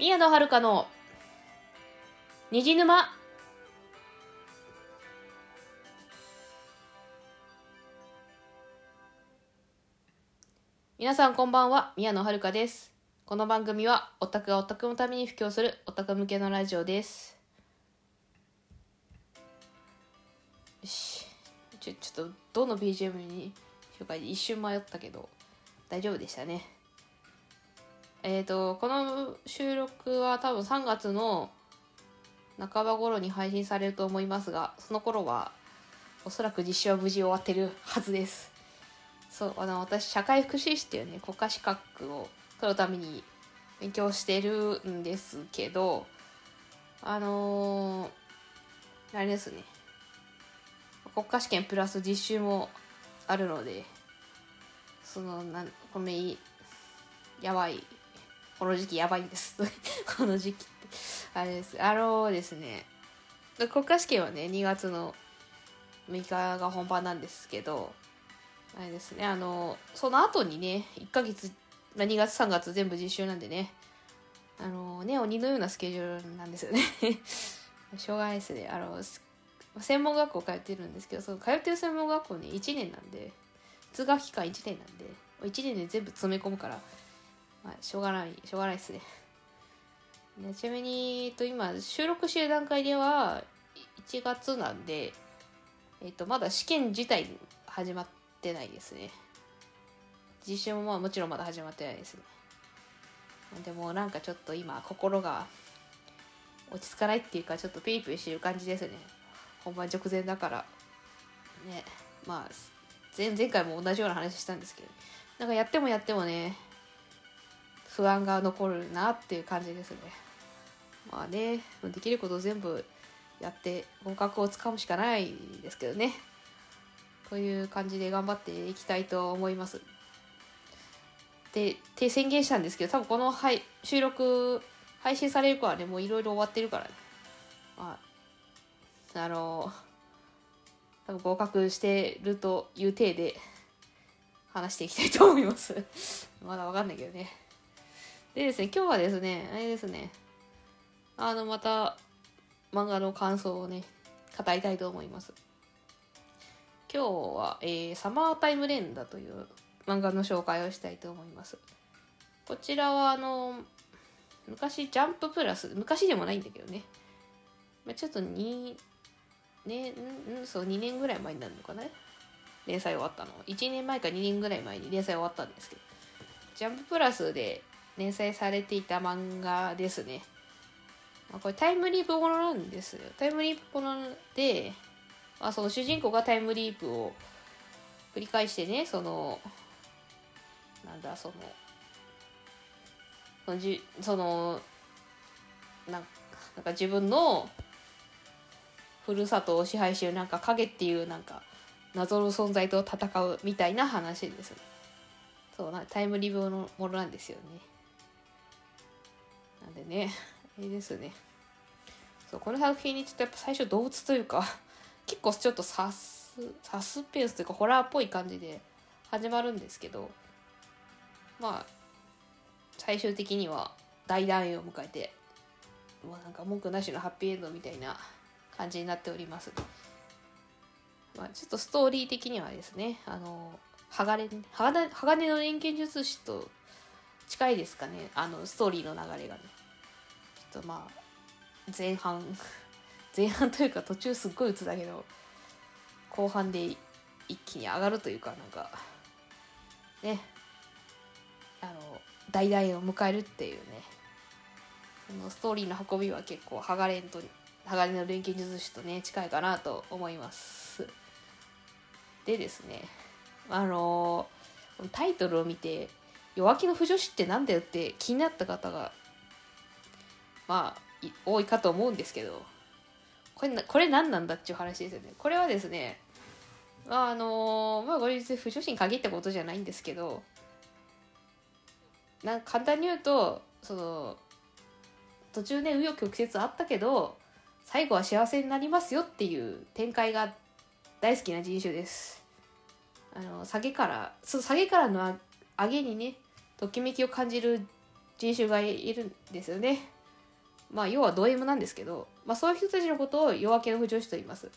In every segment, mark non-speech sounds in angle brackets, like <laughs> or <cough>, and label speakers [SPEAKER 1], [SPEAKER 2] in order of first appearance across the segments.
[SPEAKER 1] 宮野遥の虹沼。皆さんこんばんは宮野遥です。この番組はオタクがオタクのために布教するオタク向けのラジオです。よし。ちょちょっとどの BGM にしようか。一瞬迷ったけど大丈夫でしたね。えっ、ー、とこの収録は多分3月の半ば頃に配信されると思いますがその頃はおそらく実習は無事終わってるはずです。そうあの私社会福祉士っていうね国家資格を取るために勉強してるんですけどあのー、あれですね。国家試験プラス実習もあるのでそのなんこのやばい。この時期やばいんです。<laughs> この時期って。あれです。あのですね国家試験はね2月の6日が本番なんですけどあれですねあのその後にね1ヶ月、ま、2月3月全部実習なんでねあのね鬼のようなスケジュールなんですよね。<laughs> しょうがないですね。あの専門学校通ってるんですけどその通ってる専門学校に1年なんで通学期間1年なんで1年で全部詰め込むから、まあ、しょうがないしょうがないですね。で <laughs> ちなみに、えっと、今収録してる段階では1月なんで、えっと、まだ試験自体始まってないですね。実習もまあもちろんまだ始まってないですね。でもなんかちょっと今心が落ち着かないっていうかちょっとピリピリしてる感じですね。本番直前だから。ねまあ前前回も同じような話したんですけど。なんかやってもやってもね不安が残るなっていう感じですねまあねできること全部やって合格をつかむしかないですけどねという感じで頑張っていきたいと思います。で、って宣言したんですけど、多分この、はい、収録、配信されるからね、もういろいろ終わってるからね。まあ、あの、多分合格してるという体で話していきたいと思います。まだわかんないけどね。でですね、今日はですね、あれですね、あの、また漫画の感想をね、語りたいと思います。今日は、えー、サマータイムレンダという漫画の紹介をしたいと思います。こちらはあの昔ジャンププラス昔でもないんだけどね、まあ、ちょっと2年、んそう2年ぐらい前になるのかな連載終わったの1年前か2年ぐらい前に連載終わったんですけどジャンププラスで連載されていた漫画ですね、まあ、これタイムリープものなんです。よタイムリープものでまあ、その主人公がタイムリープを繰り返してねそのなんだそのそのそのなんか自分のふるさとを支配してるなんか影っていうなんか謎の存在と戦うみたいな話ですそうなタイムリープのものなんですよね。んでねあれですねそうこの作品にちょっとやっぱ最初動物というか <laughs> 結構ちょっとサスサスペンスというかホラーっぽい感じで始まるんですけどまあ最終的には大団円を迎えてもうなんか文句なしのハッピーエンドみたいな感じになっております。まあ、ちょっとストーリー的にはですねあの鋼鋼の錬金術師と近いですかねあのストーリーの流れがねとまあ前半 <laughs> 前半というか途中すっごい打つだけど後半で一気に上がるというかなんかねあの大々を迎えるっていうね。そのストーリーの運びは結構ハガレンとハガレンの錬金術師とね近いかなと思います。でですねあのタイトルを見て「弱気の不女子って何だよ」って気になった方がまあ多いかと思うんですけどこれこれ何なんだっていう話ですよね。これはですね、あのまあこれ実不女子に限ったことじゃないんですけど、なんか簡単に言うと、その、途中ね、紆余曲折あったけど、最後は幸せになりますよっていう展開が大好きな人種です。あの、下げから、そう、下げからの上げにね、ときめきを感じる人種がいるんですよねまあ要はド M なんですけど、まあ、そういう人たちのことを夜明けの不女子と言います。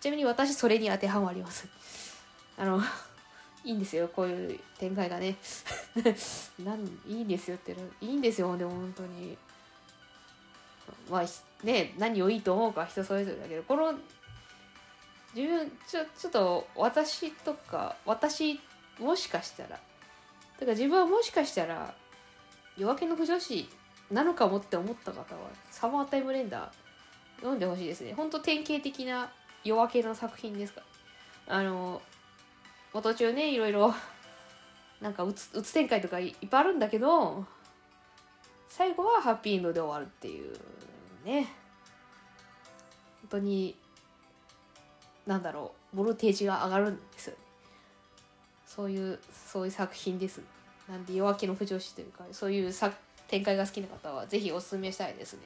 [SPEAKER 1] ちなみに私それに当てはまります。<laughs> あのいいんですよこういう展開がね。<laughs> なんいいんですよっていいんですよでも本当に。まあね何をいいと思うか人それぞれだけどこの自分ちょちょっと私とか私もしかしたら。だから自分はもしかしたら夜明けの不女子なのかもって思った方はサマータイムレンダー読んでほしいですね。ほんと典型的な夜明けの作品ですか。あの途中ねいろいろなんかうつうつ展開とかいっぱいあるんだけど最後はハッピーエンドで終わるっていうね。本当になんだろうボルテージが上がるんですよ。ねそういうそういう作品です。なんで夜明けの不女子というかそういう作展開が好きな方はぜひおすすめしたいですね。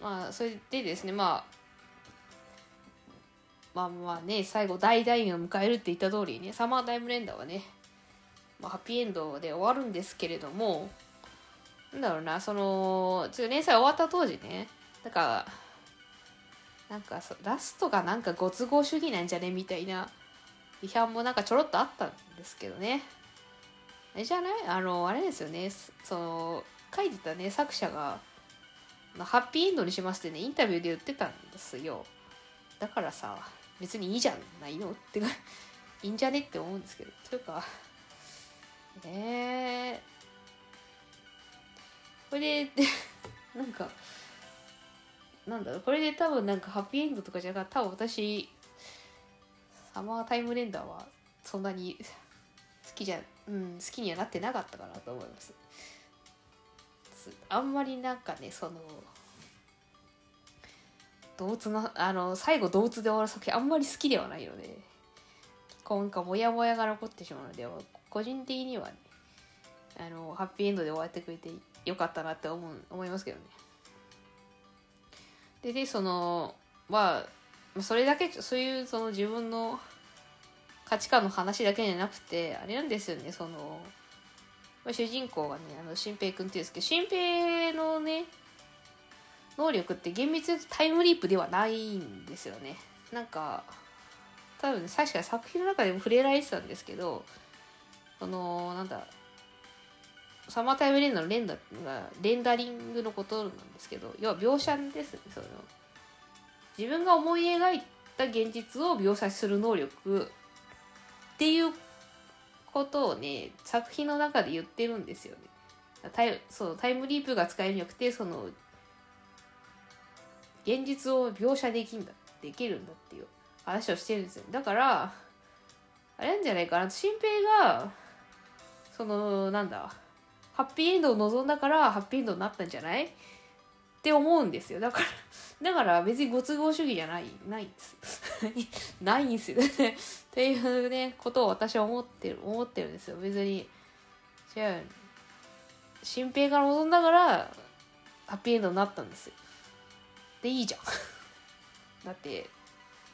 [SPEAKER 1] まあそれでですねまあまあまあね最後大団円を迎えるって言った通りねサマータイムレンダーはね、まあ、ハッピーエンドで終わるんですけれどもなんだろうなそのちょっと連載終わった当時ねなんかなんかラストがなんかご都合主義なんじゃね？みたいな批判もなんかちょろっとあったんですけどね。れじゃない？あのあれですよね。その書いてたね作者がハッピーエンドにしますってねインタビューで言ってたんですよ。だからさ別にいいじゃないのってか <laughs> いいんじゃねって思うんですけど。というかねえこれで <laughs> なんかなんだろう。これで多分なんかハッピーエンドとかじゃなくて多分私サマータイムレンダーはそんなに好きじゃうん好きにはなってなかったかなと思います。あんまりなんかねその動物のあの最後動物で終わる作品あんまり好きではないので今回モヤモヤが残ってしまうので個人的にはねあのハッピーエンドで終わってくれてよかったなって思う思いますけどね。ででそのまあそれだけそういうその自分の価値観の話だけじゃなくてあれなんですよねその主人公がねあの新平君っていうんですけど新平のね能力って厳密にタイムリープではないんですよね。なんか多分、ね、確か作品の中でも触れられてたんですけどそのなんだサマータイムレンダーのレンダがレンダリングのことなんですけど要は描写ですねその自分が思い描いた現実を描写する能力っていうことをね作品の中で言ってるんですよね。タイそうタイムリープが使えなくてその現実を描写できんだできるんだっていう話をしてるんですよ。だからあれなんじゃないかな。新平がそのなんだハッピーエンドを望んだからハッピーエンドになったんじゃない？って思うんですよ。だからだから別にご都合主義じゃない <laughs> ないんです。ないんですよ。っていうねことを私は思ってる思ってるんですよ。別に違う新平が望んだからハッピーエンドになったんですよ。でいいじゃん。<laughs> だって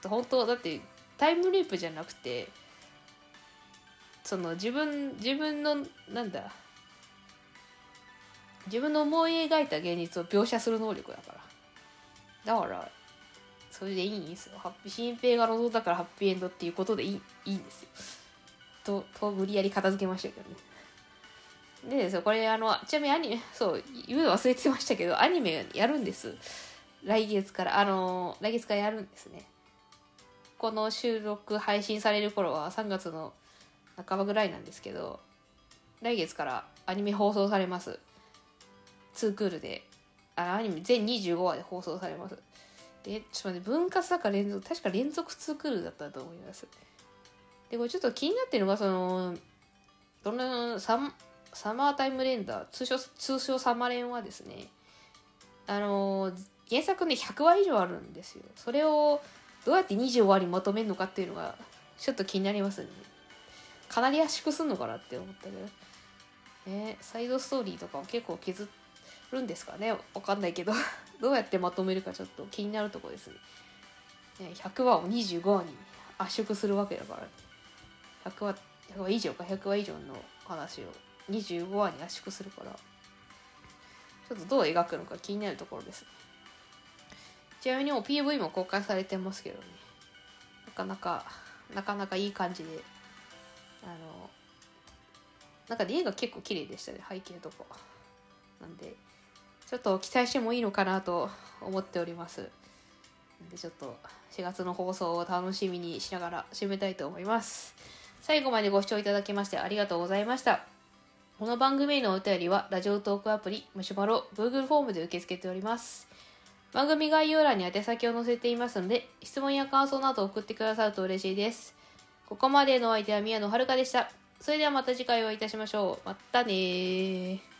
[SPEAKER 1] 本当だってタイムリープじゃなくてその自分自分のなんだ自分の思い描いた現実を描写する能力だから。だからそれでいいんですよ。ハッピー新平が望んだからハッピーエンドっていうことでいいいいんですよ。とと無理やり片付けましたけどね。でですよこれあのちなみにアニメそう言うの忘れてましたけどアニメやるんです。来月からあの来月からやるんですね。この収録配信される頃は3月の半ばぐらいなんですけど来月からアニメ放送されます。2クールで。あアニメ全25話で放送されます。でちょっと待って分割だから連続確か連続2クールだったと思います。でこれちょっと気になってるのがそのどのササマータイムレンダー通称通称サマレンはですねあの原作ね100話以上あるんですよ。それをどうやって25話にまとめるのかっていうのがちょっと気になりますね。かなり圧縮すんのかなって思ったけど。ねサイドストーリーとかも結構削っるんですかね？わかんないけど。<laughs> どうやってまとめるかちょっと気になるとこですね。100話を25話に圧縮するわけだから。100話100話以上か。100話以上の話を25話に圧縮するから。ちょっとどう描くのか気になるところです。ちなみにもう PV も公開されてますけどね。なかなかなかなかいい感じで。あのなんか絵が結構綺麗でしたね。背景とか。なんでちょっと期待してもいいのかなと思っております。でちょっと4月の放送を楽しみにしながら締めたいと思います。最後までご視聴いただきましてありがとうございました。この番組へのお便りはラジオトークアプリムシュマロ Google フォームで受け付けております。番組概要欄に宛先を載せていますので質問や感想など送ってくださると嬉しいです。ここまでのお相手は宮野遥でした。それではまた次回お会いいたしましょう。またね